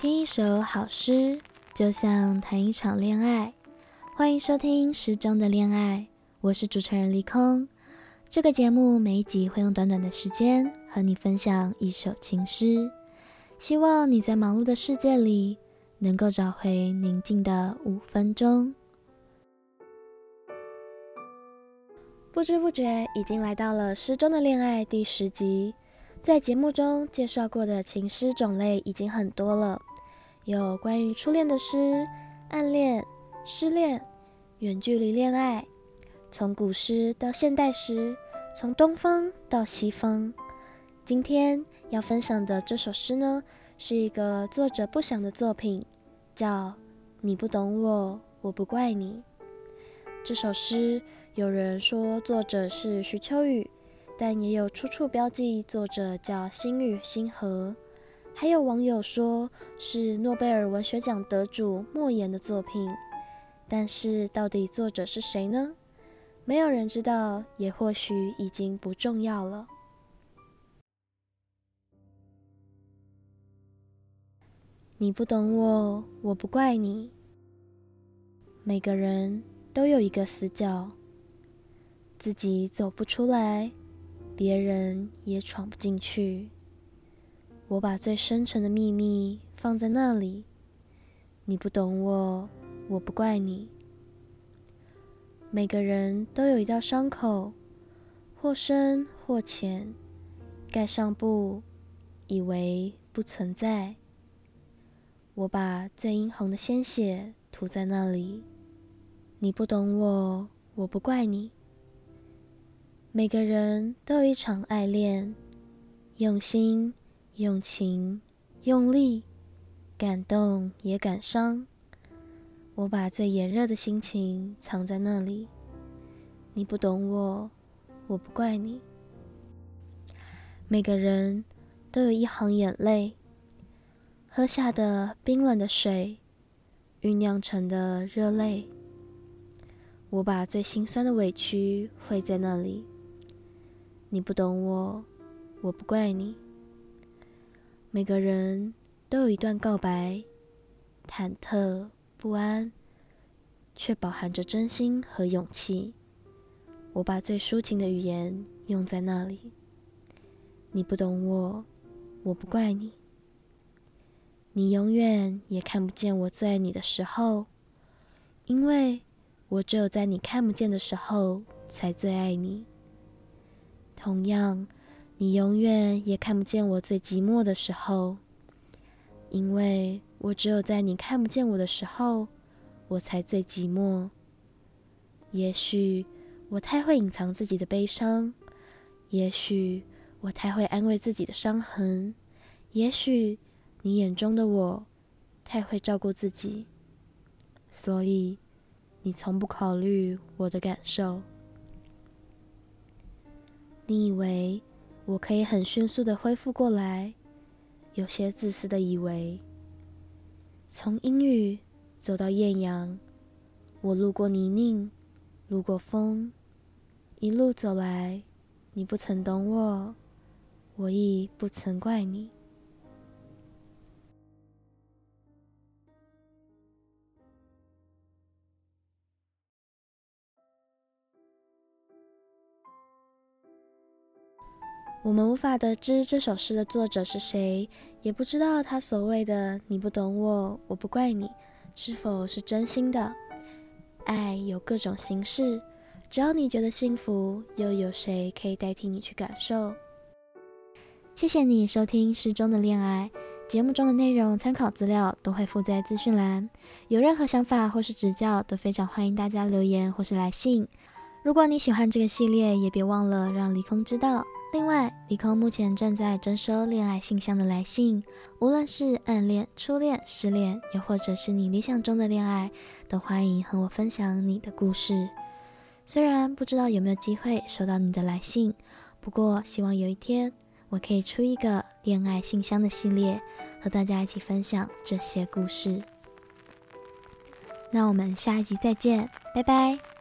听一首好诗，就像谈一场恋爱。欢迎收听《诗中的恋爱》，我是主持人离空。这个节目每一集会用短短的时间和你分享一首情诗，希望你在忙碌的世界里能够找回宁静的五分钟。不知不觉已经来到了《诗中的恋爱》第十集，在节目中介绍过的情诗种类已经很多了。有关于初恋的诗、暗恋、失恋、远距离恋爱，从古诗到现代诗，从东方到西方。今天要分享的这首诗呢，是一个作者不详的作品，叫《你不懂我，我不怪你》。这首诗有人说作者是徐秋雨，但也有出处标记作者叫星雨星河。还有网友说是诺贝尔文学奖得主莫言的作品，但是到底作者是谁呢？没有人知道，也或许已经不重要了。你不懂我，我不怪你。每个人都有一个死角，自己走不出来，别人也闯不进去。我把最深沉的秘密放在那里，你不懂我，我不怪你。每个人都有一道伤口，或深或浅，盖上布，以为不存在。我把最殷红的鲜血涂在那里，你不懂我，我不怪你。每个人都有一场爱恋，用心。用情，用力，感动也感伤。我把最炎热的心情藏在那里。你不懂我，我不怪你。每个人都有一行眼泪，喝下的冰冷的水，酝酿成的热泪。我把最心酸的委屈汇在那里。你不懂我，我不怪你。每个人都有一段告白，忐忑不安，却饱含着真心和勇气。我把最抒情的语言用在那里。你不懂我，我不怪你。你永远也看不见我最爱你的时候，因为我只有在你看不见的时候才最爱你。同样。你永远也看不见我最寂寞的时候，因为我只有在你看不见我的时候，我才最寂寞。也许我太会隐藏自己的悲伤，也许我太会安慰自己的伤痕，也许你眼中的我太会照顾自己，所以你从不考虑我的感受。你以为，我可以很迅速的恢复过来，有些自私的以为，从阴雨走到艳阳，我路过泥泞，路过风，一路走来，你不曾懂我，我亦不曾怪你。我们无法得知这首诗的作者是谁，也不知道他所谓的“你不懂我，我不怪你”是否是真心的。爱有各种形式，只要你觉得幸福，又有谁可以代替你去感受？谢谢你收听《诗中的恋爱》节目中的内容，参考资料都会附在资讯栏。有任何想法或是指教，都非常欢迎大家留言或是来信。如果你喜欢这个系列，也别忘了让离空知道。另外，李空目前正在征收恋爱信箱的来信，无论是暗恋、初恋、失恋，又或者是你理想中的恋爱，都欢迎和我分享你的故事。虽然不知道有没有机会收到你的来信，不过希望有一天我可以出一个恋爱信箱的系列，和大家一起分享这些故事。那我们下一集再见，拜拜。